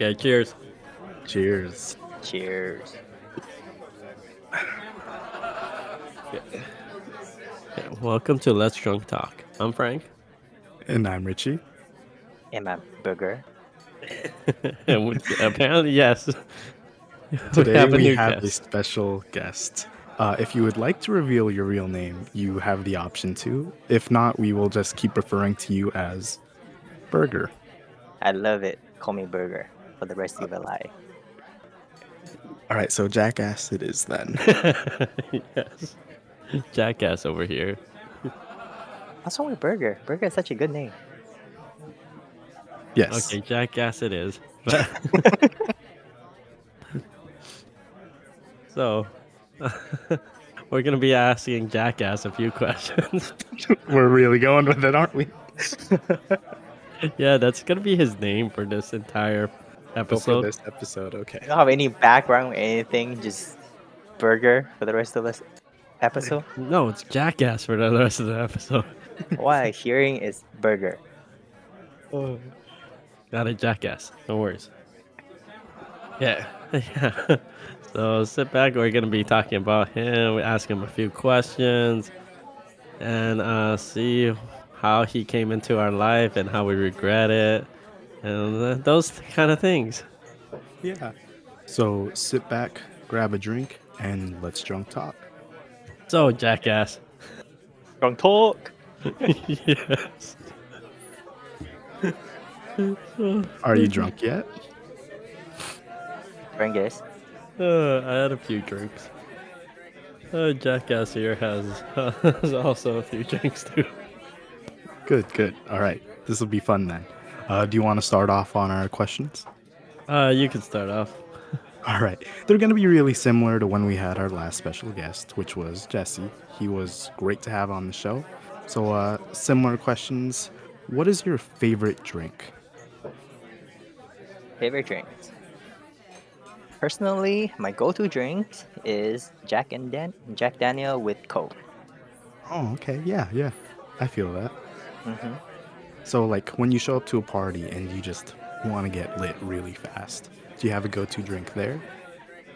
Okay, cheers. Cheers. Cheers. Yeah, welcome to Let's Drunk Talk. I'm Frank. And I'm Richie. And my burger. and we, apparently, yes. Today have we new have a special guest. Uh, if you would like to reveal your real name, you have the option to. If not, we will just keep referring to you as Burger. I love it. Call me burger for the rest of your life. All right, so Jackass it is then. yes. Jackass over here. What's wrong with burger? Burger is such a good name. Yes. Okay, Jackass it is. so, we're going to be asking Jackass a few questions. We're really going with it, aren't we? yeah, that's going to be his name for this entire Go for episode. this episode, okay. You don't have any background or anything, just burger for the rest of this episode. No, it's Jackass for the rest of the episode. what I'm hearing is burger. Not a Jackass. No worries. Yeah. yeah. So sit back. We're going to be talking about him. We ask him a few questions and uh, see how he came into our life and how we regret it and uh, those kind of things. Yeah. So sit back, grab a drink, and let's drunk talk. So, Jackass. Drunk talk. yes. Are you drunk yet? Brengus. Uh, I had a few drinks. Uh, Jackass here has, has also a few drinks too. Good, good. All right. This will be fun then. Uh, do you want to start off on our questions? Uh, you can start off. All right. They're going to be really similar to when we had our last special guest, which was Jesse. He was great to have on the show. So, uh, similar questions. What is your favorite drink? Favorite drinks. Personally, my go-to drink is Jack and Dan Jack Daniel with Coke. Oh, okay. Yeah, yeah. I feel that. hmm So, like, when you show up to a party and you just want to get lit really fast, do you have a go to drink there?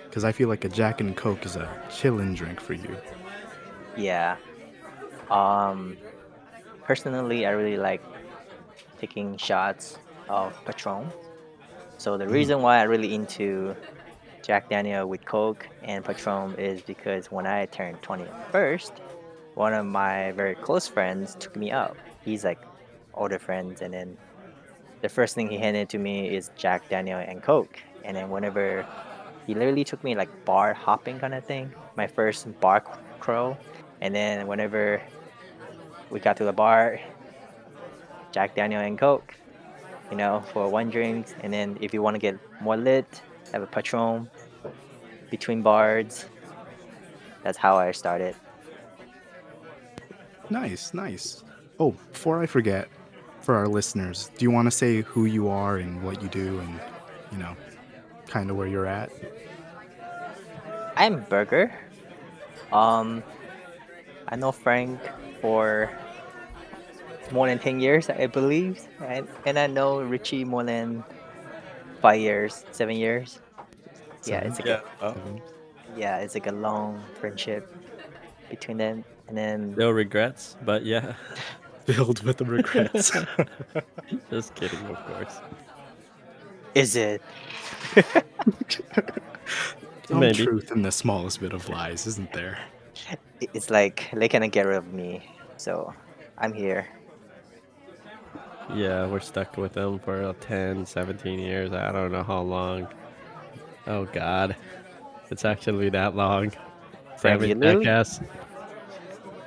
Because I feel like a Jack and Coke is a chillin' drink for you. Yeah. Um, personally, I really like taking shots of Patron. So the reason why I really into Jack Daniel with Coke and Patron is because when I turned 21st, one of my very close friends took me out. He's like older friends, and then the first thing he handed to me is Jack Daniel and Coke. And then whenever he literally took me like bar hopping kind of thing, my first bar crawl. And then whenever we got to the bar, Jack Daniel and Coke, you know, for one drink. And then if you want to get more lit, have a Patron between bars. That's how I started. Nice, nice. Oh, before I forget, for our listeners, do you want to say who you are and what you do and, you know, kind of where you're at? I'm Burger. Um, I know Frank for more than 10 years, I believe. And, and I know Richie more than five years, seven years. Yeah, it's like Yeah. a, yeah, it's like a long friendship between them. And then No regrets, but yeah. Filled with regrets. Just kidding, of course. is it? Some Maybe. truth in the smallest bit of lies, isn't there? It's like they cannot get rid of me, so I'm here. Yeah, we're stuck with them for uh, 10, 17 years. I don't know how long. Oh, God. It's actually that long. Frank, Damn you it, literally- jackass.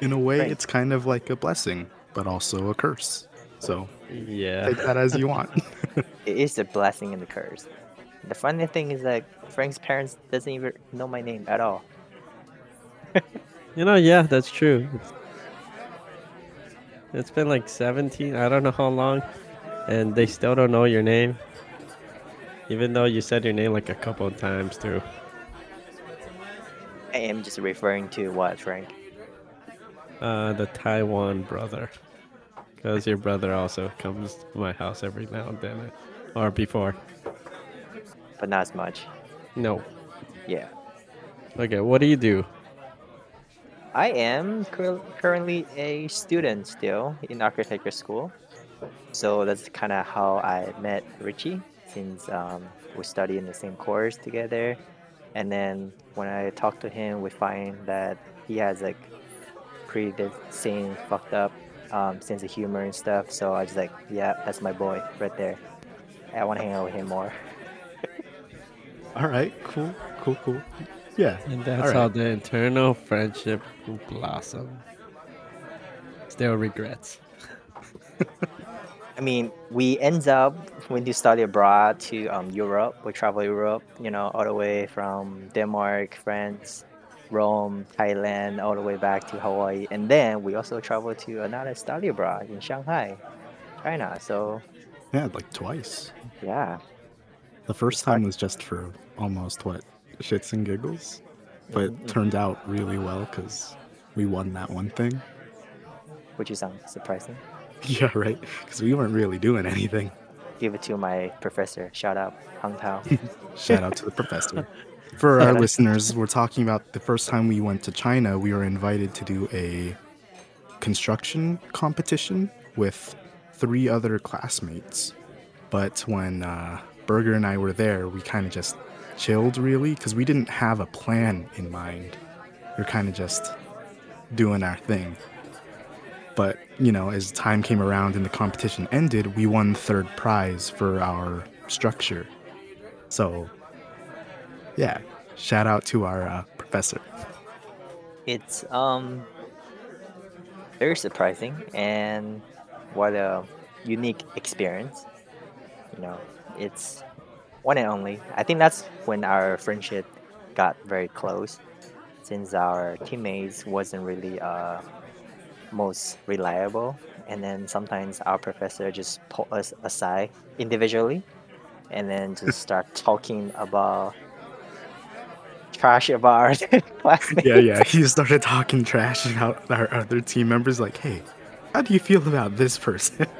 In a way, Right. it's kind of like a blessing, but also a curse. So Yeah. take that as you want. It is a blessing and a curse. The funny thing is that Frank's parents doesn't even know my name at all. You know, yeah, that's true. It's, it's been like 17, I don't know how long, and they still don't know your name. Even though you said your name like a couple of times through. I am just referring to what, Frank? Uh, the Taiwan brother. Because your brother also comes to my house every now and then. Or before. but not as much. No. Yeah. Okay, what do you do? I am cur- currently a student still in architecture school. So that's kind of how I met Richie since um, we study in the same course together. And then when I talk to him, we find that he has like pretty the same fucked up um, sense of humor and stuff. So I was like, yeah, that's my boy right there. I want to hang out with him more. All right, cool, cool, cool. Yeah, And that's All how the internal friendship blossom. Still regrets. I mean, we end up when you study abroad to um, Europe. We travel Europe, you know, all the way from Denmark, France, Rome, Thailand, all the way back to Hawaii, and then we also traveled to another study abroad in Shanghai, China. So yeah, like twice. yeah, The first time was just for almost what shits and giggles, but it Mhm. turned out really well because we won that one thing. which is um, surprising. Yeah, right. Because we weren't really doing anything. Give it to my professor. Shout out, Hung Tao. Shout out to the professor. For our listeners, we're talking about the first time we went to China, we were invited to do a construction competition with three other classmates. But when uh, Burger and I were there, we kind of just chilled really because we didn't have a plan in mind. We are kind of just doing our thing. But, you know, as time came around and the competition ended, we won third prize for our structure. So, yeah, shout out to our uh, professor. It's um very surprising and what a unique experience. You know, it's one and only. I think that's when our friendship got very close since our teammates wasn't really uh most reliable and then sometimes our professor just pull us aside individually and then just start talking about trash about our classmates. Yeah, yeah, he started talking trash about our other team members, like, hey, how do you feel about this person?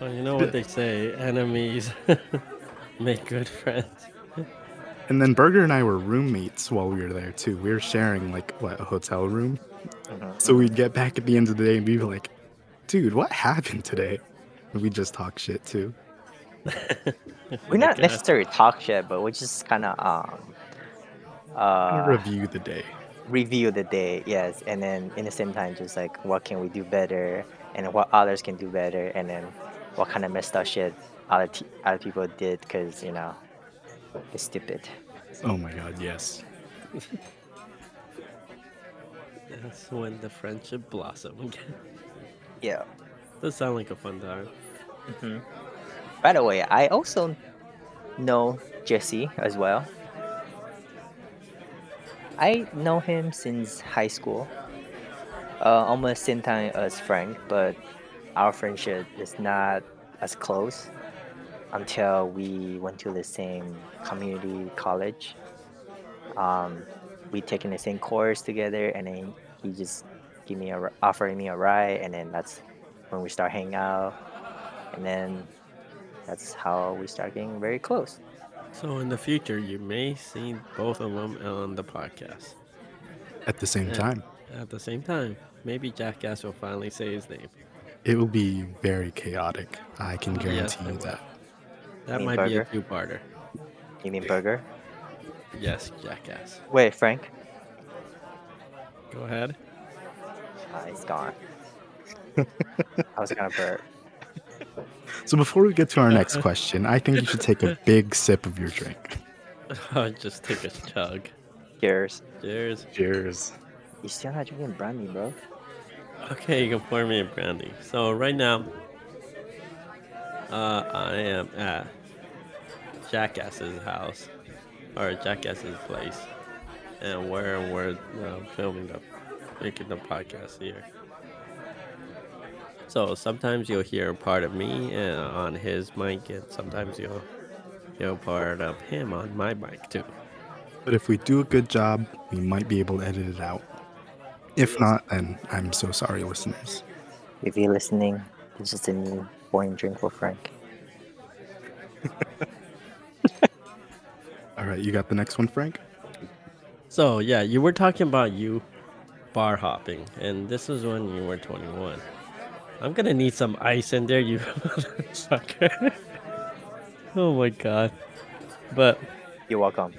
Well, you know what they say enemies make good friends. and then Burger and I were roommates while we were there, too. We were sharing, like, what, a hotel room? Mhm. So we'd get back at the end of the day and we'd be like, dude, what happened today? And we'd just talk shit, too. We're not necessarily talk shit, but we just kind of um uh Review the day. review the day, yes, and then in the same time, just like what can we do better, and what others can do better, and then what kind of messed up shit other t- other people did, because you know it's stupid. Oh my god, yes. That's when the friendship blossom. Yeah. Does sound like a fun time. hmm By the way, I also know Jesse as well. I know him since high school, uh, almost same time as Frank, but our friendship is not as close until we went to the same community college. Um, we taken the same course together, and then he just give me a ri- offered me a ride, and then that's when we start hanging out, and then that's how we start getting very close. So in the future, you may see both of them on the podcast At the same Yeah. time, at the same time. Maybe Jackass will finally say his name. it will be very chaotic. I can guarantee it you that. That Mean might be a burger? two-parter. You mean burger? Yes, Jackass. Wait, Frank? Go ahead. Ah, he's gone. I was gonna burp. So before we get to our next question, I think you should take a big sip of your drink. Just take a chug. Cheers. Cheers. Cheers. You still not drinking brandy, bro? Okay, you can pour me a brandy. So right now, uh, I am at Jackass's house, or Jackass's place, and where we're uh, filming the, making the podcast here. So sometimes you'll hear part of me uh, on his mic, and sometimes you'll hear part of him on my mic too. But if we do a good job, we might be able to edit it out. If not, then I'm so sorry, listeners. If you're listening, this is a new boring drink for Frank. All right, you got the next one, Frank? So yeah, you were talking about you bar hopping, and this is when you were 21. I'm gonna need some ice in there, you motherfucker. oh my god. But You're welcome.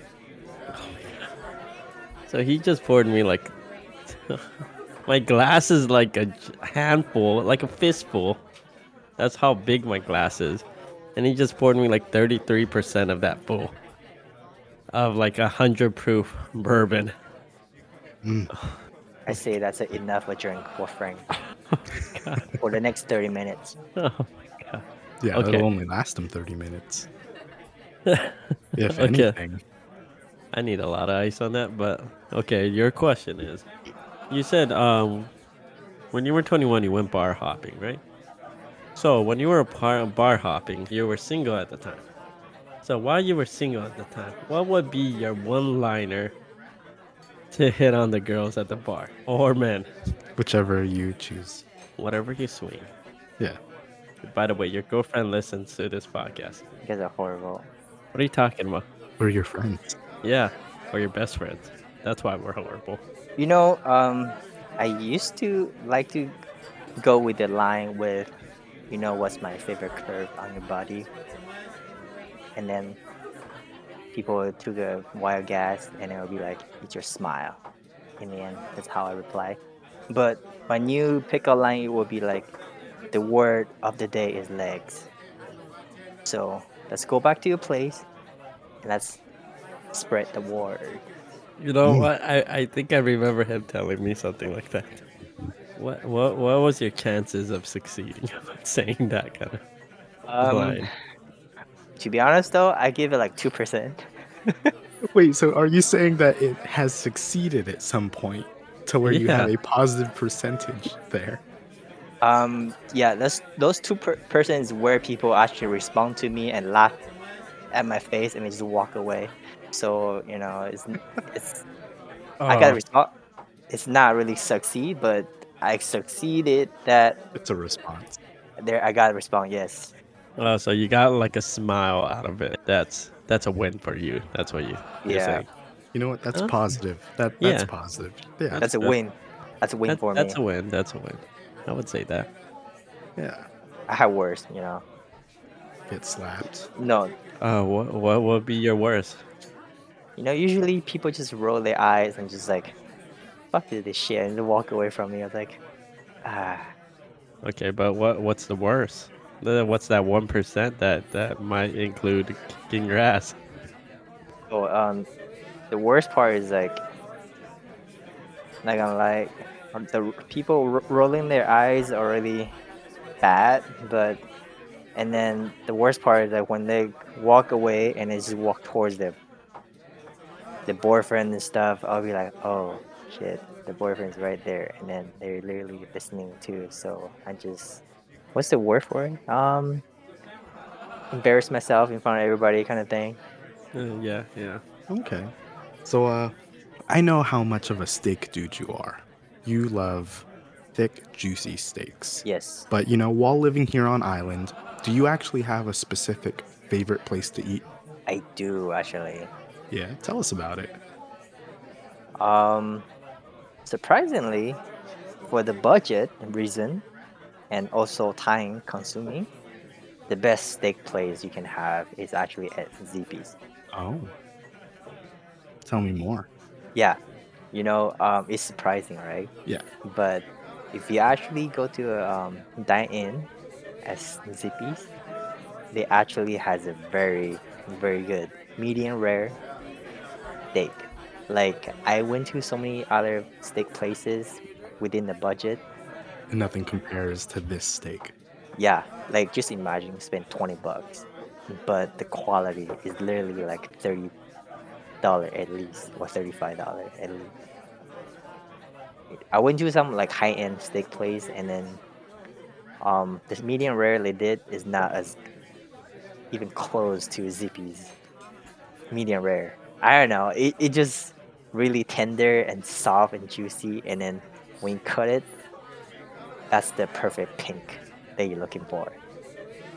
so he just poured me like my glass is like a handful, like a fistful. That's how big my glass is. And he just poured me like 33% of that full of like a hundred proof bourbon. I say that's enough a drink for Frank for the next 30 minutes. Oh my god. Yeah, Okay. it'll only last him 30 minutes. If Okay. anything. I need a lot of ice on that, but okay, your question is you said um when you were 21 you went bar hopping, right? So, when you were par- bar hopping, you were single at the time. So, while you were single at the time, what would be your one-liner to hit on the girls at the bar or men, Whichever you choose. whatever you swing? Yeah. By the way, your girlfriend listens to this podcast. You guys are horrible. What are you talking about? We're your friends. Yeah, or your best friends. That's why we're horrible. You know, um, I used to like to go with the line with, you know, what's my favorite curve on your body, and then people took a wild guess, and it would be like, it's your smile. In the end, that's how I reply. But my new pickup line it will be like, the word of the day is legs. So let's go back to your place, and let's spread the word. You know what? I, I think I remember him telling me something like that. What what what was your chances of succeeding of saying that kind of Um, line? To be honest, though, I give it like two percent. Wait, so are you saying that it has succeeded at some point to where you have a positive percentage there? Um, yeah, that's those two per- persons where people actually respond to me and laugh at my face and they just walk away. So you know, it's it's I gotta Oh, respond. It's not really succeed, but I succeeded that It's a response. there. I got a response. Yes. Oh, so you got like a smile out of it. That's that's a win for you. That's what you you're Yeah. saying. You know what? That's Oh. positive. That that's Yeah. positive. Yeah. That's a good. win. That's a win That- for that's me. That's a win. That's a win. I would say that. yeah. I had worse, you know. Get slapped. No, Uh, what what would be your worst? you know, usually people just roll their eyes and just like, fuck this shit, and they walk away from me. I was like, ah. Okay, but what what's the worst? The- What's that one percent that that might include kicking your ass? Oh, um, the worst part is like, not gonna um, the people ro- rolling their eyes are really bad, but and then the worst part is like when they walk away and they just walk towards them, the boyfriend and stuff. I'll be like, oh shit, the boyfriend's right there, and then they're literally listening too. So I just, what's the word for it? Um, embarrass myself in front of everybody, kind of thing. Uh, yeah, yeah. Okay. So uh I know how much of a steak dude you are. You love thick, juicy steaks. Yes. But you know, while living here on island, do you actually have a specific favorite place to eat? I do actually. Yeah, tell us about it. Um, surprisingly, for the budget reason and also time consuming, the best steak place you can have is actually at Zippy's. Oh. Tell me more. Yeah, you know, um, it's surprising, right? Yeah. But if you actually go to a um, dine in at Zippy's, they actually has a very, very good medium rare steak. Like I went to so many other steak places within the budget. And nothing compares to this steak. Yeah, like just imagine you spend twenty bucks, but the quality is literally like thirty dollar at least or thirty five dollar at least. I went to some like high end steak place and then um this medium rare they did is not as even close to Zippy's medium rare. I don't know. It, it just really tender and soft and juicy and then when you cut it that's the perfect pink that you're looking for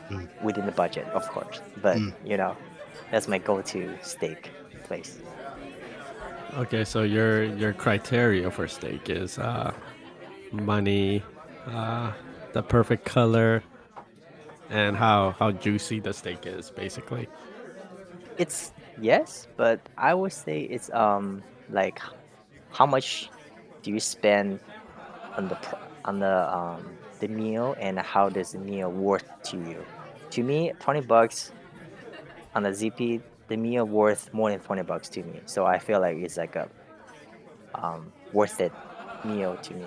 Mm. within the budget of course but Mm. you know that's my go-to steak place. Okay, so your your criteria for steak is uh, money, uh, the perfect color, and how how juicy the steak is, basically. It's yes, but I would say it's um like how much do you spend on the on the um the meal and how does the meal worth to you? To me, 20 bucks on the Zippy, the meal worth more than 20 bucks to me. So I feel like it's like a um worth it meal to me.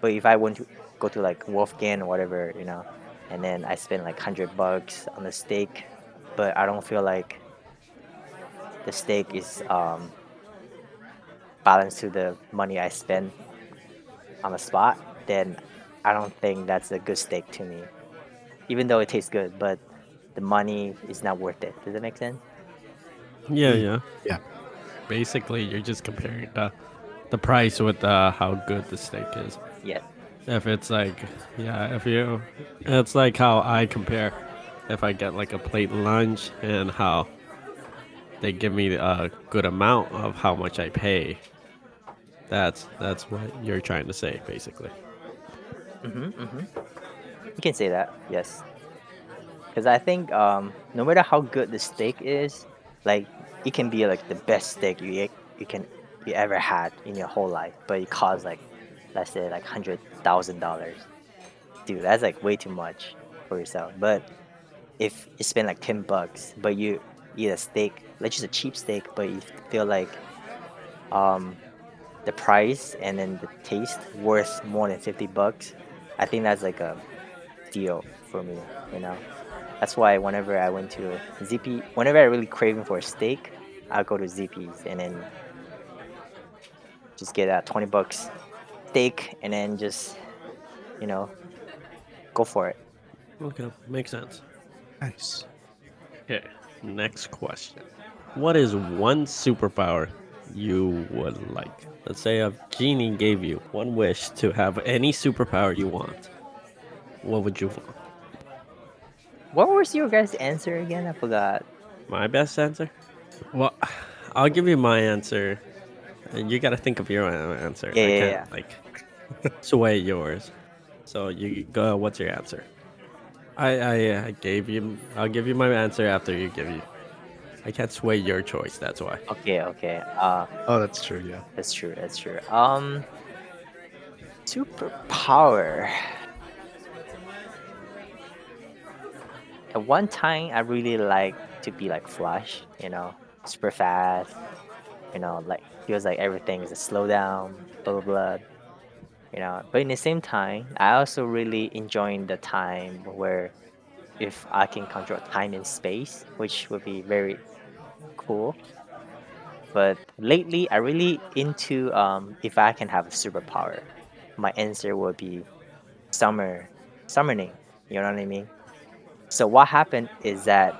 But if I want to go to like Wolfgang or whatever, you know, and then I spend like 100 bucks on the steak, but I don't feel like the steak is um, balanced to the money I spend on the spot, then I don't think that's a good steak to me. Even though it tastes good, but the money is not worth it. Does that make sense? Yeah, yeah. Yeah. Basically, you're just comparing the the price with uh, how good the steak is. Yeah. If it's like, yeah, if you, it's like how I compare if I get like a plate lunch and how they give me a good amount of how much I pay. That's that's what you're trying to say, basically. Mm-hmm, mm-hmm. You can say that, yes. Because I think um, no matter how good the steak is, like it can be like the best steak you you can you ever had in your whole life, but it costs like let's say like hundred thousand dollars. Dude, that's like way too much for yourself. But if you spend like ten bucks, but you eat a steak, like just a cheap steak, but you feel like um, the price and then the taste worth more than 50 bucks i think that's like a deal for me you know that's why whenever i went to Zippy whenever i really craving for a steak i'll go to Zippy's and then just get a 20 bucks steak and then just you know go for it Okay, makes sense. Nice. Okay, next question. What is one superpower you would like? Let's say a genie gave you one wish to have any superpower you want. What would you want? what was your guys answer again i forgot My best answer? Well, I'll give you my answer. And you gotta think of your answer. Yeah, I yeah, can't, like sway yours. So you go. What's your answer? I, I I gave you. I'll give you my answer after you give you. I can't sway your choice. That's why. okay okay uh Oh, that's true. Yeah. That's true. That's true. Um, superpower. At one time, I really like to be like Flash. You know, super fast. You know, like feels like everything is a slowdown. Blah blah blah. You know, but in the same time, I also really enjoying the time where, if I can control time and space, which would be very cool but lately I really into um if I can have a superpower, my answer would be summer summoning. You know what I mean? So what happened is that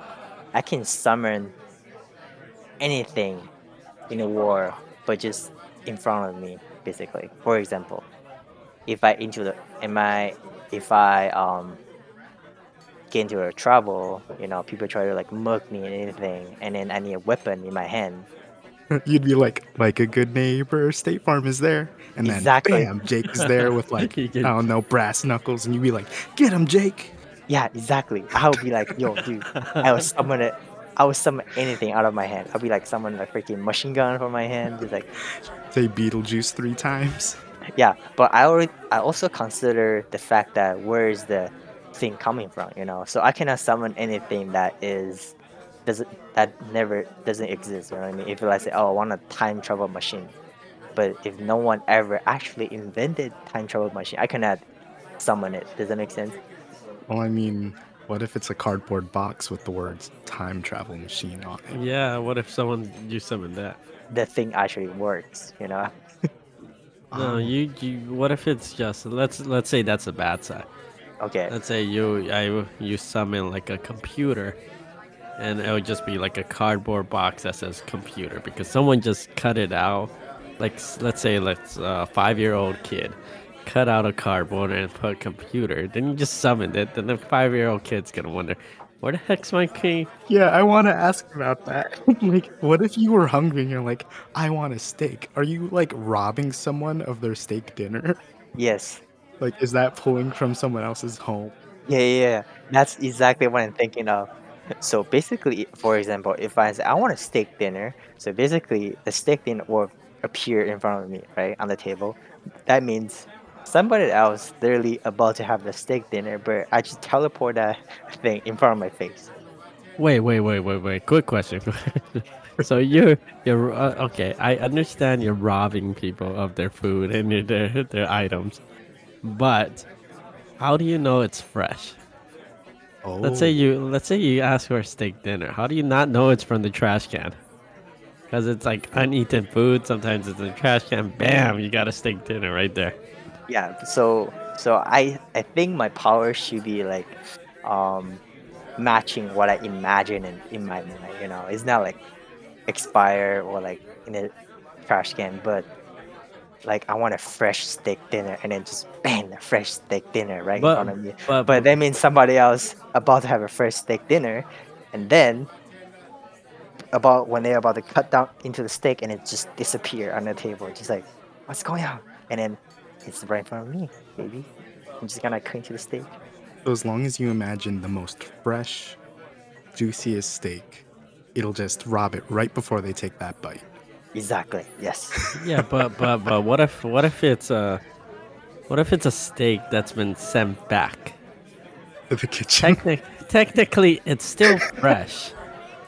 I can summon anything in the world but just in front of me basically. For example, if I into the am I if I um get into a trouble, you know, people try to like mug me and anything and then I need a weapon in my hand You'd be like, like a good neighbor, State Farm is there, and then Exactly. bam, Jake is there with like I don't know brass knuckles, and you'd be like, get him, Jake. Yeah, exactly. I would be like, yo, dude, I would summon it. I would summon anything out of my hand. I'd be like, summon a freaking machine gun from my hand. Just like, Say Beetlejuice three times. yeah. But I already, I also consider the fact that where is the thing coming from, you know? So I cannot summon anything that is doesn't that never doesn't exist. You know what I mean? If I say, oh, I want a time travel machine, but if no one ever actually invented time travel machine, I cannot summon it. Does that make sense? Well, I mean, what if it's a cardboard box with the words "time travel machine" on it? Yeah. What if someone you summon that? The thing actually works, you know? No, you, you. What if it's just let's let's say that's the bad side. Okay. Let's say you I you summon like a computer, and it would just be like a cardboard box that says computer because someone just cut it out. Like let's say let's uh, a five year old kid cut out a cardboard and put computer. Then you just summoned it. Then the five year old kid's gonna wonder, Where the heck's my key? Yeah, I want to ask about that. like, what if you were hungry and you're like, I want a steak? Are you like robbing someone of their steak dinner? Yes. Like, is that pulling from someone else's home? Yeah, yeah, yeah. That's exactly what I'm thinking of. So basically, for example, if I say I want a steak dinner, so basically the steak dinner will appear in front of me, right, on the table. That means somebody else literally about to have the steak dinner, but I just teleport that thing in front of my face. Wait, wait, wait, wait, wait. Quick question. so you're you're uh, okay. I understand you're robbing people of their food and your- their their items, but how do you know it's fresh? Oh, Let's say you let's say you ask for a steak dinner. How do you not know it's from the trash can? Because it's like uneaten food. Sometimes it's in the trash can. Bam! You got a steak dinner right there. Yeah. So so I I think my power should be like, um, matching what I imagine in, in my mind. You know, it's not like expire or like in a trash can, but like I want a fresh steak dinner and then just bang a fresh steak dinner right in But front of me. but But that means somebody else about to have a fresh steak dinner, and then about when they're about to cut down into the steak and it just disappear on the table, just like what's going on? And then it's right in front of me, baby. I'm just gonna cut into the steak. So as long as you imagine the most fresh, juiciest steak, it'll just rob it right before they take that bite. Exactly. Yes. yeah, but but but what if what if it's a what if it's a steak that's been sent back? To the kitchen. Technic- technically, it's still fresh.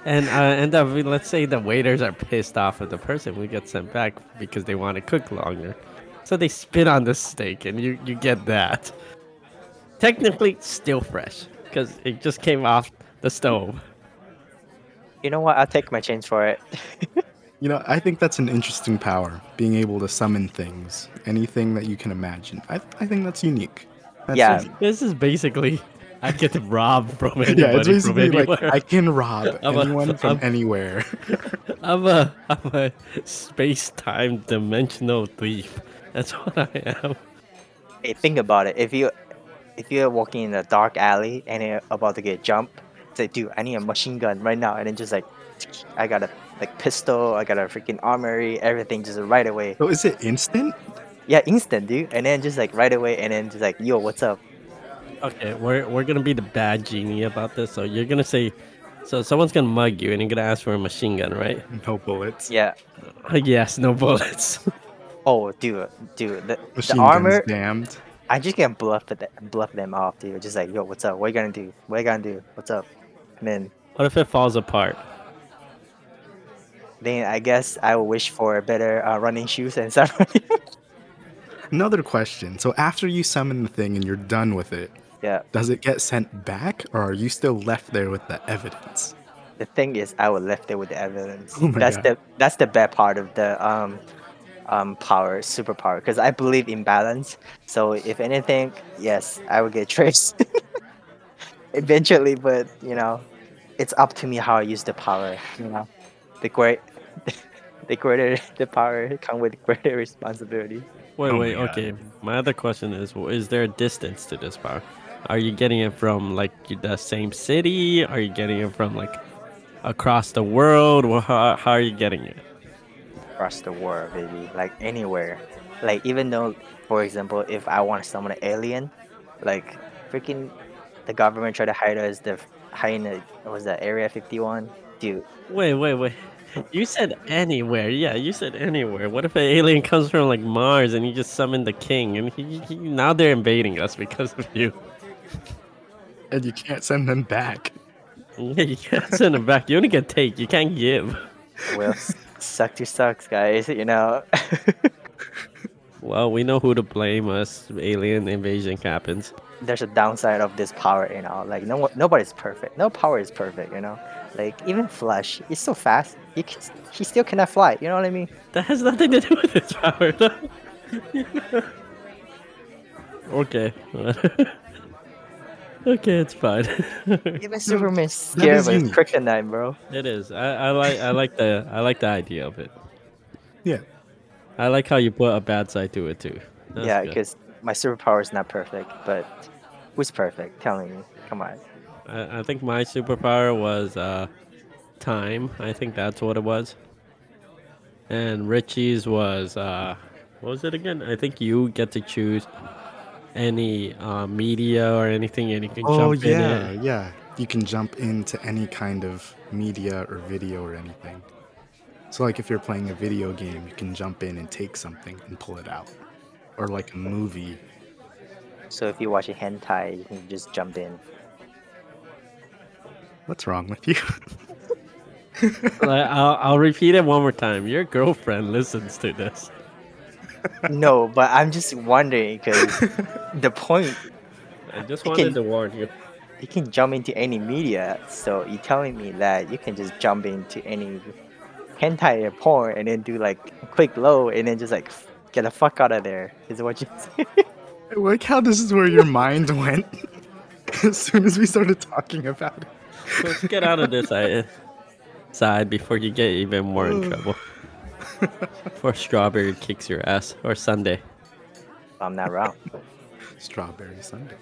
And uh, and uh, we- let's say the waiters are pissed off at the person we get sent back because they want to cook longer, so they spit on the steak, and you you get that. Technically, still fresh because it just came off the stove. you know what? I'll take my chance for it. You know, I think that's an interesting power, being able to summon things, anything that you can imagine. I, I think that's unique. That's Yeah. unique. This is basically I get to rob from anybody Yeah, it's from basically like. I can rob I'm a- anyone from I'm- anywhere. I'm a I'm a space time dimensional thief. That's what I am. hey, think about it. If you if you're walking in a dark alley and you're about to get jumped, say, dude, I need a machine gun right now, and then just like, I got a like pistol, I got a freaking armory, everything just right away. so is it instant? Yeah, instant, dude. And then just like right away, and then just like, yo, what's up? Okay, we're we're gonna be the bad genie about this. So you're gonna say, so someone's gonna mug you and you're gonna ask for a machine gun, right? No bullets. Yeah. Uh, yes, no bullets. Oh, dude, dude, the, Machine the armor. guns damned. I just can't bluff it, bluff them off, dude. Just like, yo, what's up? What you gonna do? What you gonna do? What's up? And then, what if it falls apart? Then I guess I will wish for better uh, running shoes and stuff. Another question. So after you summon the thing and you're done with it, yeah. does it get sent back or are you still left there with the evidence? The thing is, I will left it with the evidence. Oh that's God. the that's the bad part of the um um power superpower because I believe in balance. So if anything, yes, I will get traced eventually. But you know, it's up to me how I use the power. You know, the great, the greater the power come with greater responsibility. Wait, Oh wait. God. Okay, my other question is: w- Is there a distance to this power? Are you getting it from like the same city? Are you getting it from like across the world? Wha- How, how are you getting it? across the world, baby. Like anywhere. Like even though, for example, if I want to summon an alien, like freaking the government tried to hide us, the hide in the what was that Area 51, dude. Wait, wait, wait. You said anywhere. Yeah, you said anywhere. What if an alien comes from like Mars and you just summon the king and he, he, now they're invading us because of you? And you can't send them back. Yeah, you can't send them back. You only can take. You can't give. Well, s- suck to sucks, guys. You know. Well, we know who to blame us. Alien invasion happens. There's a downside of this power, you know. Like no one, nobody's perfect. No power is perfect, you know. Like even Flash, he's so fast. He can, he still cannot fly. You know what I mean? That has nothing to do with his power, though. okay. okay, it's fine. Even Superman's scared is of his unique. kryptonite, bro. it is. I, I like. I like the. I like the idea of it. Yeah. I like how you put a bad side to it too. That's yeah, because my superpower is not perfect, but who's perfect? Telling me, come on. I, I think my superpower was uh, time. I think that's what it was. And Richie's was uh, what was it again? I think you get to choose any uh, media or anything, and you can Oh jump in yeah, yeah. You can jump into any kind of media or video or anything. So like if you're playing a video game, you can jump in and take something and pull it out. Or like a movie. So if you watch a hentai, you can just jump in. What's wrong with you? I'll, I'll repeat it one more time. Your girlfriend listens to this. No, but I'm just wondering because the point I just wanted can- to warn you. you can jump into any media. So you're telling me that you can just jump into any hentai or porn and then do like a quick low and then just like get the fuck out of there. Is what you say? I like how this is where your mind went as soon as we started talking about it. Let's get out of this side, side before you get even more in trouble. Before strawberry kicks your ass or Sunday. I'm not wrong. Strawberry Sunday.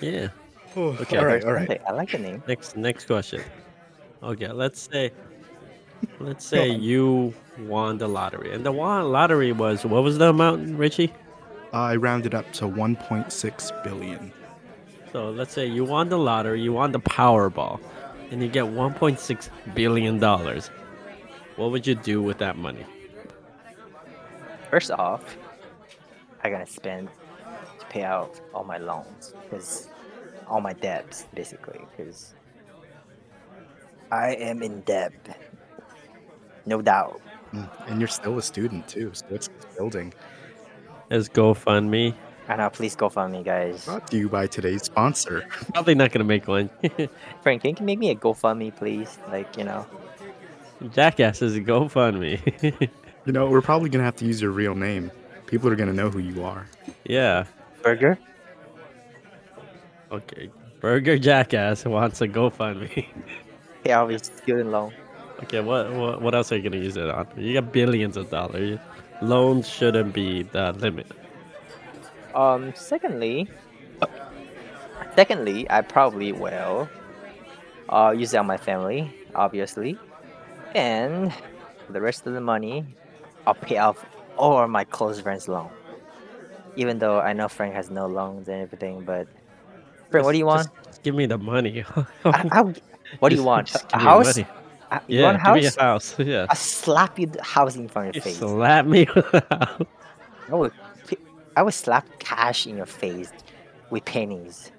Yeah. Okay, Okay. all right, all right. I like the name. Next next question. Okay, let's say let's say you won the lottery. And the won lottery was what was the amount, Richie? I rounded up to 1.6 billion. So let's say you won the lottery, you won the Powerball, and you get 1.6 billion dollars. What would you do with that money? First off, I gotta spend to pay out all my loans because all my debts basically because I am in debt. No doubt. Mm, And you're still a student too, so it's building. As GoFundMe? I know. Please go fund me, guys. Brought to you by today's sponsor. Probably not gonna make one. Frank, can you make me a GoFundMe, please? Like, you know. Jackasses, GoFundMe. You know, we're probably gonna have to use your real name. People are gonna know who you are. yeah. Burger? Okay. Burger Jackass wants a GoFundMe. Pay off his student loan. okay, what, what what else are you gonna use it on? You got billions of dollars. Loans shouldn't be the limit. Um, secondly, secondly, I probably will uh, use it on my family, obviously, and the rest of the money, I'll pay off all my close friends' loan. Even though I know Frank has no loans and everything, but Frank, what do you want? Just, give me the money. I, I what do you want? just A house? money. Uh, You Yeah, want a give me house? a house. Yeah. Slap you the house in front of You face. slap me with a house. I would, I would slap cash in your face with pennies.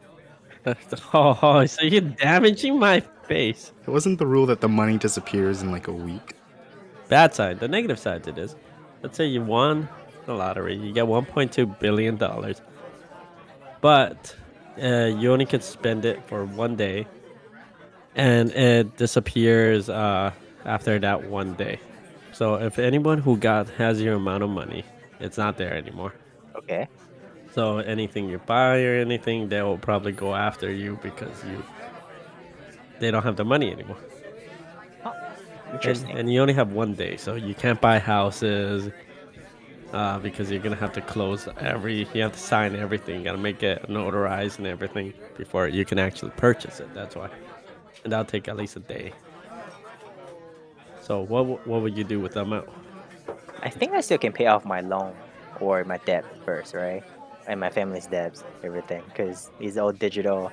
Oh, so you're damaging my face. It wasn't the rule that the money disappears in like a week. Bad side, the negative side to this. Let's say you won the lottery, you get 1.2 billion dollars, but uh, you only can spend it for one day, and it disappears uh, after that one day. So if anyone who got has your amount of money, it's not there anymore. Okay. So anything you buy or anything, they will probably go after you because you they don't have the money anymore. And, Interesting. and you only have one day, so you can't buy houses uh, because you're gonna have to close every. You have to sign everything. You gotta make it notarized and everything before you can actually purchase it. That's why, and that'll take at least a day. So what what would you do with the amount? I think I still can pay off my loan or my debt first, right? And my family's debts, everything, because it's all digital,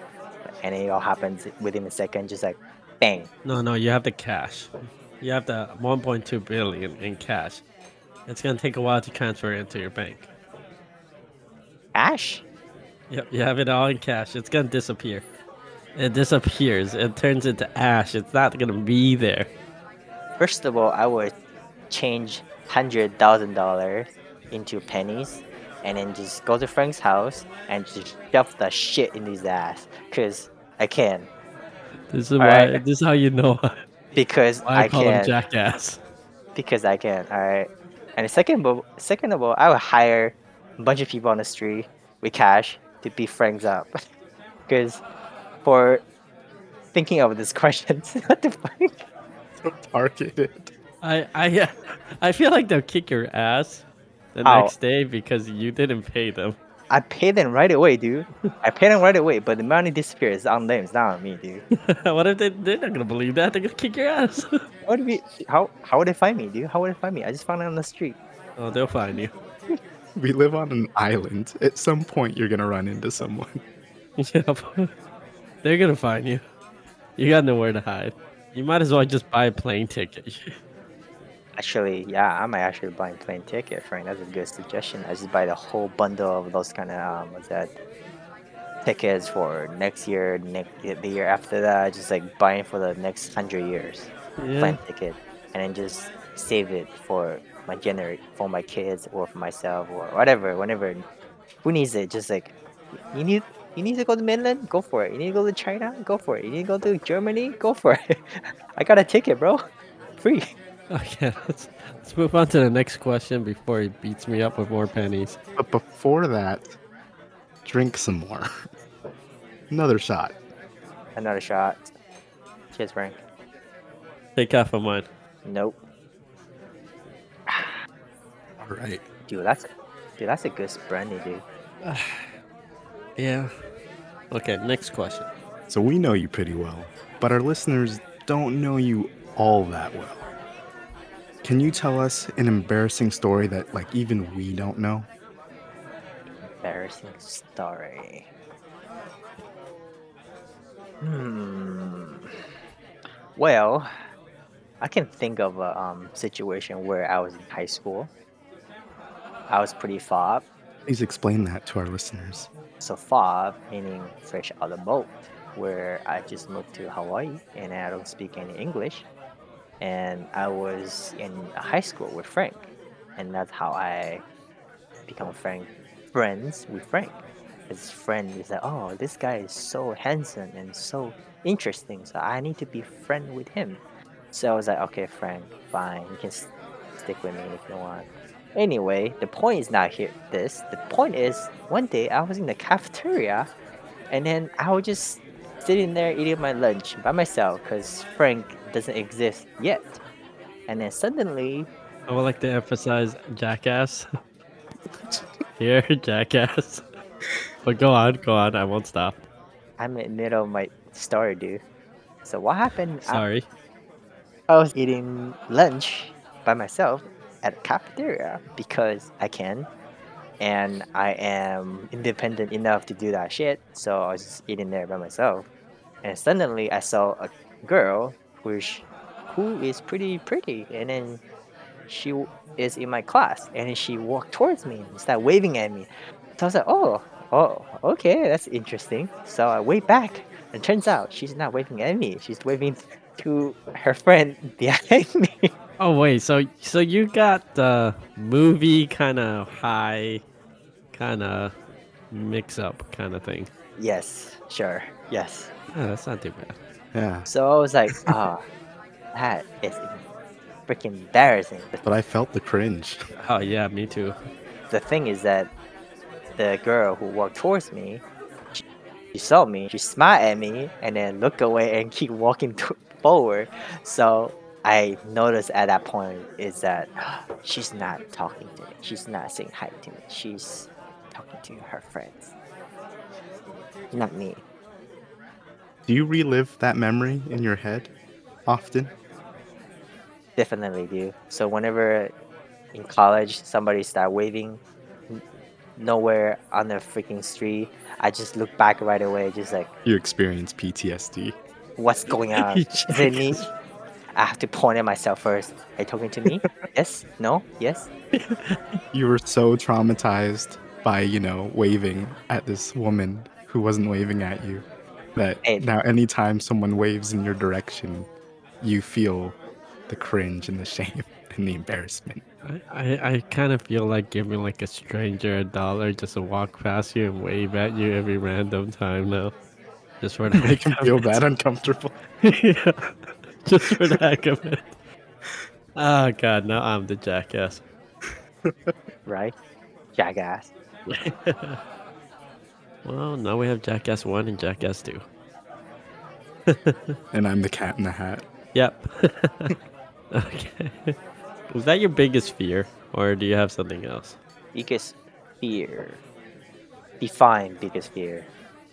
and it all happens within a second, just like bang. No, no, you have the cash. You have the 1.2 billion in cash. It's gonna take a while to transfer it into your bank. Ash? Yep, you have it all in cash. It's gonna disappear. It disappears. It turns into ash. It's not gonna be there. First of all, I would change hundred thousand dollars into pennies, and then just go to Frank's house and just shove the shit in his ass, cause I can, This is why. Alright. This is how you know why because I I call him jackass. because I can. All right. And second, of- second of all, I would hire a bunch of people on the street with cash to be friends up. Because for thinking of this question, what the fuck? So targeted. I I I feel like they'll kick your ass the How? next day because you didn't pay them. I pay them right away, dude. I pay them right away, but the money disappears on them. It's not on me, dude. what if they, they're not gonna believe that? They're gonna kick your ass. How would be? How how would they find me, dude? How would they find me? I just found it on the street. oh, they'll find you. We live on an island. At some point, you're gonna run into someone. Yep. they're gonna find you. You got nowhere to hide. You might as well just buy a plane ticket. Actually, yeah, I might actually buy a plane ticket, Frank. That's a good suggestion. I just buy the whole bundle of those kind of um, what's that? Tickets for next year, next the year after that. Just like buying for the next hundred years. yeah. plane ticket and then just save it for my gener for my kids or for myself or whatever whenever who needs it just like you need you need to go to mainland go for it you need to go to china go for it you need to go to germany go for it i got a ticket bro free Okay, let's, let's move on to the next question before he beats me up with more pennies. But before that, drink some more. Another shot. another shot cheers frank Take half of mine. nope All right. dude that's dude that's a good brandy dude Yeah. Okay, next question. So we know you pretty well, but our listeners don't know you all that well. Can you tell us an embarrassing story that like even we don't know? embarrassing story. Hmm. Well, I can think of a um, situation where I was in high school. I was pretty fob. Please explain that to our listeners. So fob meaning fresh out of the boat, where I just moved to Hawaii and I don't speak any English. And I was in high school with Frank, and that's how I become Frank friends with Frank. His friend is like, oh, this guy is so handsome and so interesting, so I need to be friend with him. So I was like, okay, Frank, fine, you can stick with me if you want. Anyway, the point is not here. This the point is one day I was in the cafeteria, and then I was just sitting there eating my lunch by myself because Frank doesn't exist yet. And then suddenly, I would like to emphasize jackass. Here, jackass. But go on, go on. I won't stop. I'm in the middle of my story, dude. So what happened? I- Sorry. I was eating lunch by myself at a cafeteria because I can, and I am independent enough to do that shit. So I was just eating there by myself, and suddenly I saw a girl which who is pretty pretty, and then she is in my class, and then she walked towards me and started waving at me. So I was like, oh, oh, okay, that's interesting. So I waved back, and turns out she's not waving at me. She's waving to her friend behind me. Oh wait, so so you got the movie kind of high, kind of mix up kind of thing. yes, sure, yes. Oh, that's not too bad. Yeah. So I was like, ah, that is freaking embarrassing. But I felt the cringe. Oh yeah, me too. the thing is that the girl who walked towards me, she, she saw me, she smiled at me, and then looked away and keep walking to, forward. So I noticed at that point is that she's not talking to me. She's not saying hi to me. She's talking to her friends. Not me. Do you relive that memory in your head often? Definitely do. So whenever in college somebody start waving nowhere on the freaking street, I just look back right away, just like, You experience PTSD. what's going on? Is it me? I have to point at myself first. Are you talking to me? yes? No? Yes? You were so traumatized by, you know, waving at this woman who wasn't waving at you that Hey. now anytime someone waves in your direction, you feel the cringe and the shame and the embarrassment. I, I, I kind of feel like giving like a stranger a dollar just to walk past you and wave at you every random time now. Just for the Make him heck of feel it. that uncomfortable. yeah, just for the heck of it. Oh god, now I'm the jackass. Right? Jackass. Well, now we have Jackass 1 and Jackass 2. And I'm the cat in the hat. Yep. okay. Was that your biggest fear, or do you have something else? Biggest fear. Define biggest fear.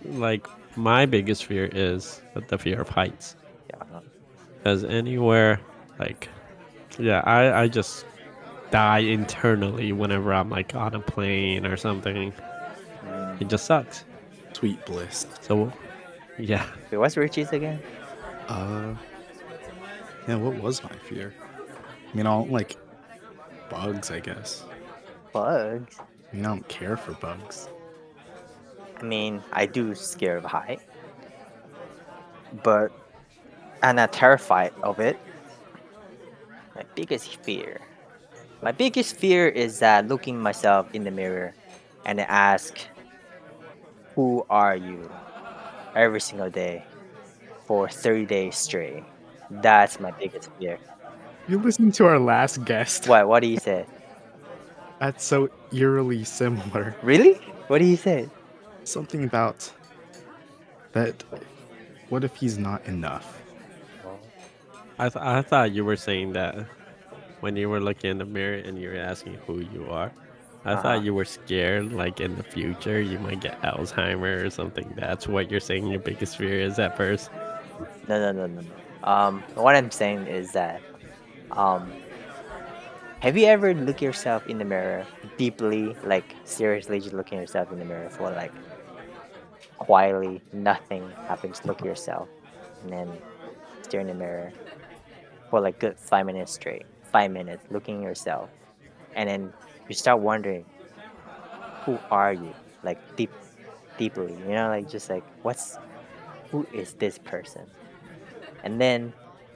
Like my biggest fear is the fear of heights. Yeah. Because anywhere, like, yeah, I I just die internally whenever I'm like on a plane or something. It just sucks. Sweet bliss. So, yeah, Wait, what's Richie's again? Uh, yeah. What was my fear? I mean, all like bugs, I guess. Bugs. I mean, I don't care for bugs. I mean, I do scare of height, but and I'm not terrified of it. My biggest fear. My biggest fear is that looking myself in the mirror and ask, "Who are you?" every single day for 30 days straight. That's my biggest fear. You listened to our last guest. What? What do you say? That's so eerily similar. Really? What do you say? Something about that. What if he's not enough? I th- I thought you were saying that when you were looking in the mirror and you were asking who you are. I Uh-huh. thought you were scared, like in the future, you might get Alzheimer or something. That's what you're saying your biggest fear is at first. No, no, no, no. no. Um, what I'm saying is that, um, have you ever looked yourself in the mirror deeply, like seriously, just looking yourself in the mirror for like quietly, nothing happens. Look at yourself, and then stare in the mirror for like good five minutes straight. Five minutes looking yourself, and then you start wondering, who are you? Like deep, deeply, you know, like just like what's, who is this person? And then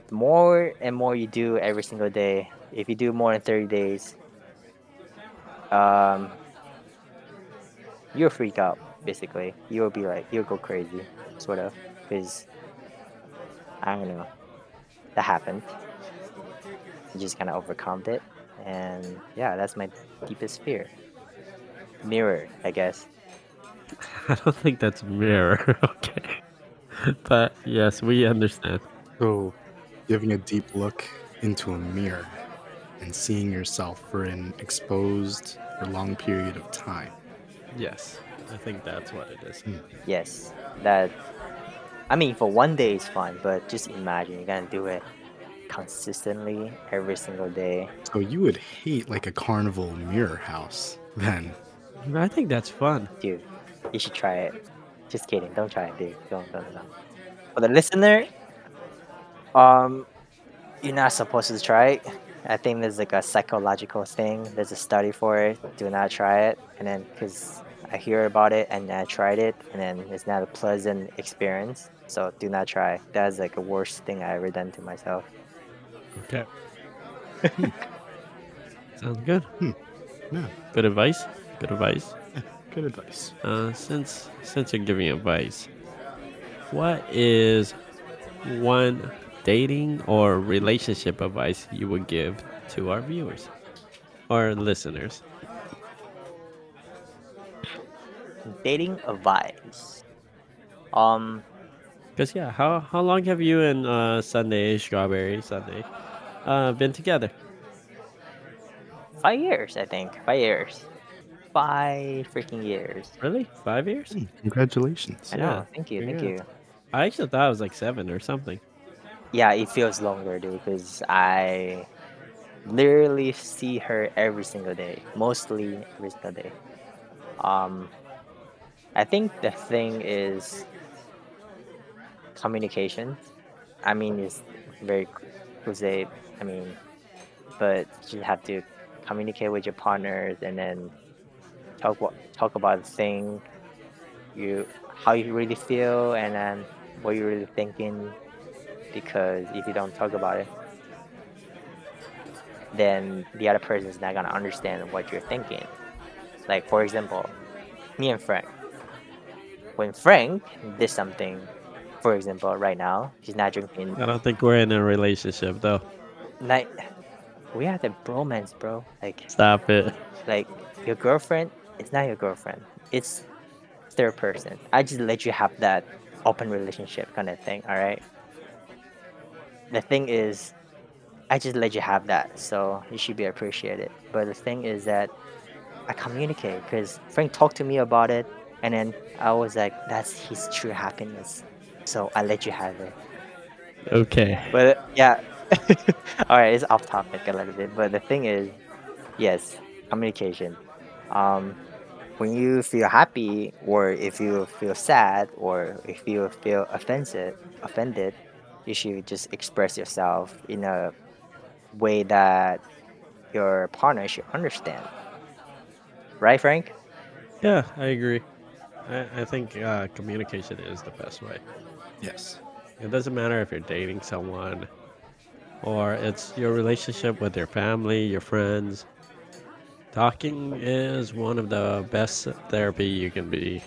the more and more you do every single day, if you do more than 30 days, um, you'll freak out basically. You'll be like, you'll go crazy, sort of, because I don't know, that happened. You just kind of overcome it, and yeah, that's my deepest fear. Mirror, I guess. I don't think that's mirror, okay. But yes, we understand. So, giving a deep look into a mirror and seeing yourself for an exposed or long period of time. Yes, I think that's what it is. Hmm. Yes, that. I mean, for one day is fine, but just imagine you're gonna do it consistently every single day. So you would hate like a carnival mirror house then. I think that's fun. Dude, you should try it. Just kidding. Don't try it, dude. Don't, don't, don't. For the listener, um, you're not supposed to try it. I think there's like a psychological thing. There's a study for it. Do not try it. And then, because I hear about it and I tried it, and then it's not a pleasant experience. So do not try. That's like the worst thing I ever done to myself. Okay. Sounds good. Yeah, Good advice. Good advice. good advice. Uh, since since you're giving advice, what is one dating or relationship advice you would give to our viewers or listeners? Dating advice. Um, Because yeah, how how long have you and uh, Sunday Strawberry Sunday uh, been together? five years, I think. Five years. Five freaking years. Really, five years? Hmm, Congratulations. I Yeah, know. Thank you. Thank you. I actually thought it was like seven or something. Yeah, it feels longer, dude, because I literally see her every single day, mostly every single day. Um, I think the thing is communication. I mean, it's very cliche. I mean, but you have to communicate with your partners and then talk talk about the thing you how you really feel and then what you're really thinking because if you don't talk about it then the other person is not gonna understand what you're thinking like for example me and frank when frank did something for example right now he's not drinking I don't think we're in a relationship though. like we have the bromance bro like Stop it. like your girlfriend it's not your girlfriend it's third person i just let you have that open relationship kind of thing all right the thing is i just let you have that so you should be appreciated but the thing is that i communicate because frank talked to me about it And then I was like, that's his true happiness. So I let you have it. Okay. But yeah, all right, it's off topic a little bit. But the thing is, yes, communication. Um, when you feel happy, or if you feel sad, or if you feel offended, offended, you should just express yourself in a way that your partner should understand. Right, Frank? Yeah, I agree. I, I think uh, communication is the best way. Yes. It doesn't matter if you're dating someone or it's your relationship with your family, your friends. Talking is one of the best therapy you can be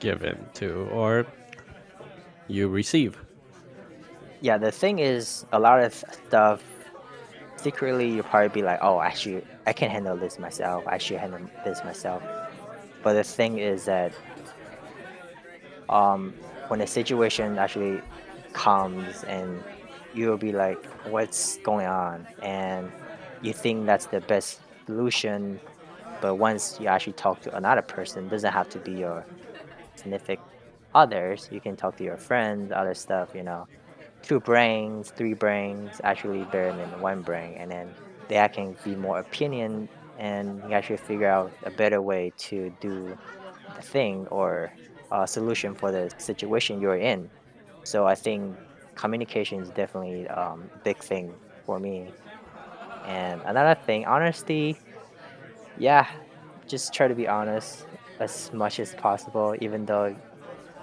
given to or you receive. Yeah, the thing is, a lot of stuff secretly you'll probably be like, oh, actually, I can handle this myself. I should handle this myself. But the thing is that um, when a situation actually comes and you'll be like, what's going on? And you think that's the best solution. But once you actually talk to another person, doesn't have to be your significant others. You can talk to your friends, other stuff, you know. Two brains, three brains, actually better than one brain. And then they can be more opinion and you actually figure out a better way to do the thing or a solution for the situation you're in. So I think communication is definitely um, a big thing for me. And another thing, honesty. Yeah, just try to be honest as much as possible, even though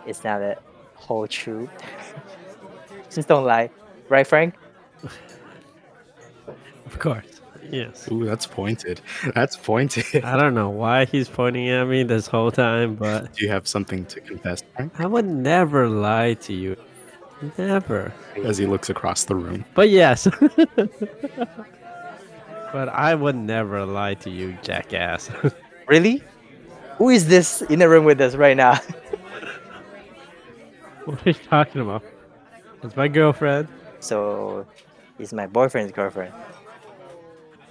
it's not the whole truth. just don't lie, right, Frank? Of course. Yes. Ooh, that's pointed. That's pointed. I don't know why he's pointing at me this whole time, but Do you have something to confess, Frank? I would never lie to you. Never. As he looks across the room. But yes. but I would never lie to you, jackass. Really? Who is this in the room with us right now? what are you talking about? It's my girlfriend. so, it's my boyfriend's girlfriend.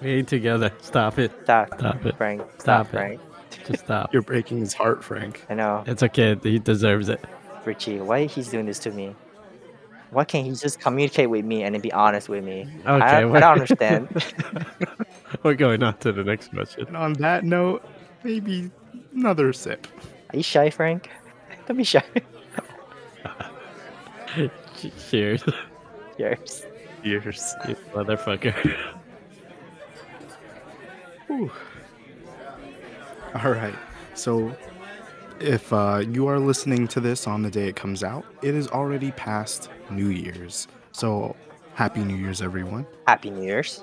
We ain't together. Stop it. Stop, Stop it. Frank. Stop Stop, it. Frank. Just stop. You're breaking his heart, Frank. I know, It's okay. He deserves it. Richie. Why he's doing this to me? Why can't he just communicate with me and be honest with me? Okay. I, I don't understand. We're going on to the next question. And on that note, maybe another sip. Are you shy, Frank? Don't be shy. Cheers, Cheers. Cheers. you motherfucker. Whew. All right. So, if uh, you are listening to this on the day it comes out, it is already past New Year's. So, happy New Year's, everyone. Happy New Year's.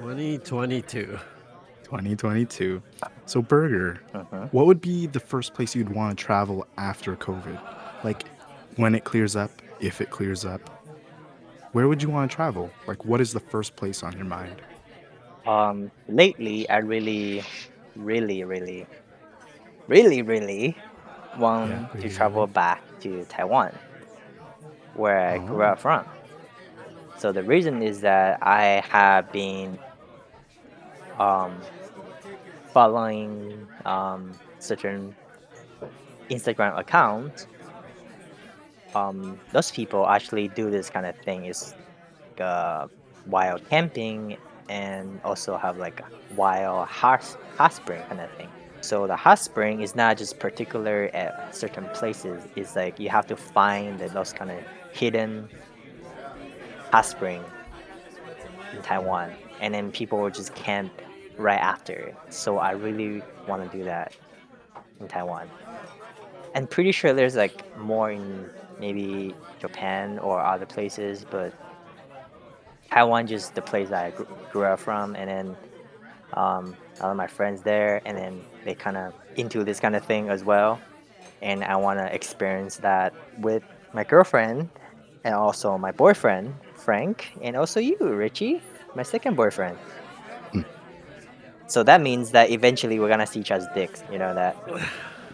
2022. 2022. So, Burger, Mhm. what would be the first place you'd want to travel after COVID? Like, when it clears up, if it clears up, where would you want to travel? Like, what is the first place on your mind? Um, lately, I really, really, really, really, really want Yeah, to really, travel really. back to Taiwan, where I grew Oh. up from. So the reason is that I have been um, following um, certain Instagram accounts. Um, those people actually do this kind of thing. Is uh, wild camping and also have like a wild hot, hot spring kind of thing. So the hot spring is not just particular at certain places. It's like you have to find those kind of hidden hot spring in Taiwan, and then people will just camp right after. So I really want to do that in Taiwan. And pretty sure there's like more in maybe Japan or other places, but Taiwan just the place that I gr- grew up from, and then um, a lot of my friends there, and then they kind of into this kind of thing as well, and I want to experience that with my girlfriend, and also my boyfriend Frank, and also you Richie, my second boyfriend. Hmm. So that means that eventually we're gonna see each other's dicks. You know that.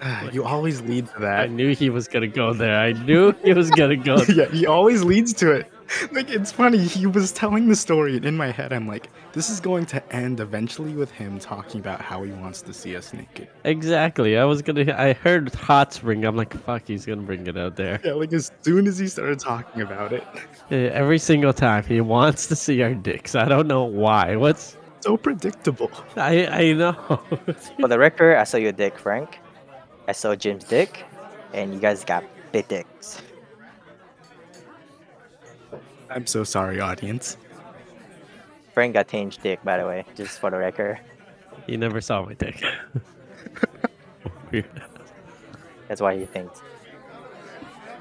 you always lead to that. I knew he was gonna go there. I knew he was gonna go. there. yeah, he always leads to it. Like it's funny. He was telling the story, and in my head, I'm like, this is going to end eventually with him talking about how he wants to see us naked. Exactly. I was gonna. I heard hot spring. I'm like, fuck, he's gonna bring it out there. Yeah, like as soon as he started talking about it, Yeah, Every single time he wants to see our dicks. I don't know why. What's so predictable. I I know. For the record, I saw your dick, Frank. I saw Jim's dick, and you guys got big dicks. I'm so sorry, audience. Frank got Tange's dick, by the way, just for the record. he never saw my dick. Weird. That's why he thinks.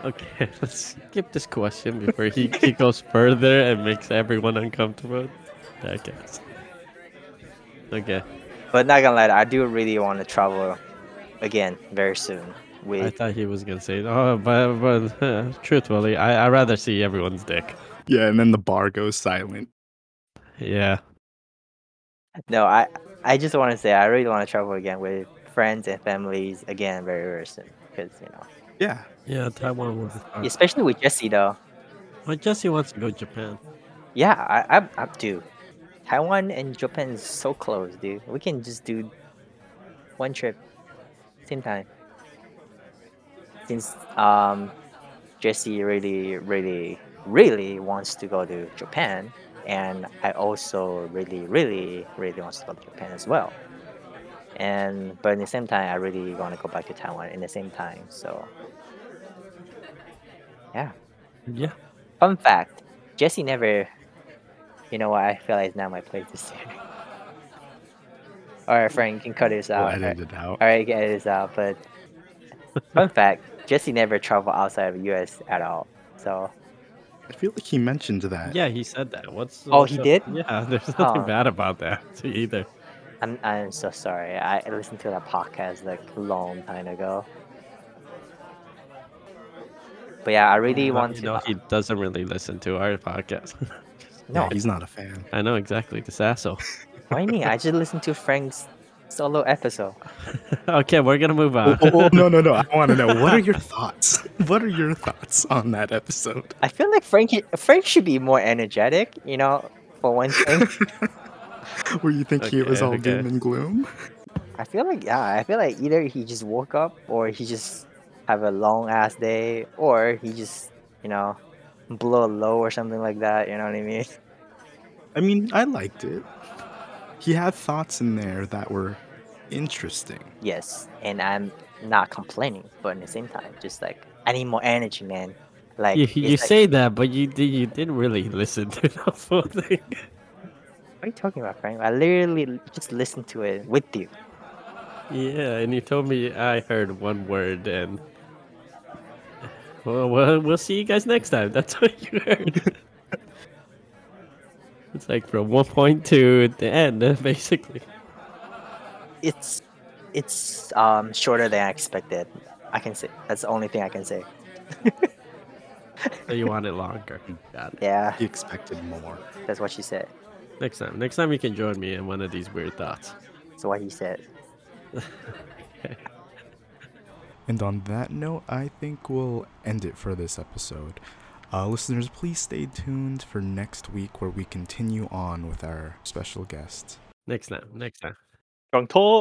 Okay, let's skip this question before he, he goes further and makes everyone uncomfortable. I guess. Okay. But not gonna lie, I do really want to travel again very soon. I thought he was gonna say, "Oh, but but uh, truthfully, I I rather see everyone's dick." Yeah, and then the bar goes silent. Yeah, no, I I just want to say I really want to travel again with friends and families again very very soon because you know, Yeah, yeah. Taiwan was. fun. especially with Jesse though. Well, Jesse wants to go to Japan. Yeah, I I, I do. Taiwan and Japan is so close, dude. We can just do one trip, same time. Since um, Jesse really, really, really wants to go to Japan, and I also really, really, really wants to go to Japan as well. And but in the same time, I really want to go back to Taiwan in the same time. So yeah. Yeah. Fun fact: Jesse never. You know what? I feel like it's not my place to say. All right, Frank, you can cut this we'll out. edit it out. All right, you can edit this out. But fun fact: Jesse never traveled outside of the U.S. at all. So I feel like he mentioned that. Yeah, he said that. What's? Oh, what's he up? did? Yeah, there's nothing Oh. bad about that either. I'm I'm so sorry. I listened to that podcast like a long time ago. But yeah, I really But, want you to. know, he doesn't really listen to our podcast. no, Yeah, he's not a fan. I know exactly this asshole. Why me? I just listened to Frank's solo episode. okay, we're gonna move on. oh, oh, no, no, no. I want to know what are your thoughts? What are your thoughts on that episode? I feel like Frank Frank should be more energetic. You know, for one thing. Where you think he was all okay. doom and gloom? I feel like yeah, I feel like either he just woke up or he just have a long ass day or he just you know blow a low or something like that. You know what I mean? I mean, I liked it. He had thoughts in there that were interesting. Yes, and I'm not complaining, but at the same time, just like I need more energy, man. Like you you like- say that, but you did you didn't really listen to the full thing. what are you talking about, Frank? I literally just listened to it with you. Yeah, and you told me I heard one word, and well, well, we'll see you guys next time. That's what you heard. It's like from one point to the end, basically. It's it's um shorter than I expected. I can say that's the only thing I can say. So you want it longer. Got it. Yeah, You expected more. that's what she said. Next time. Next time you can join me in one of these weird thoughts. That's what he said. And on that note, I think we'll end it for this episode. Uh, listeners, please stay tuned for next week where we continue on with our special guest. Next time. Next time.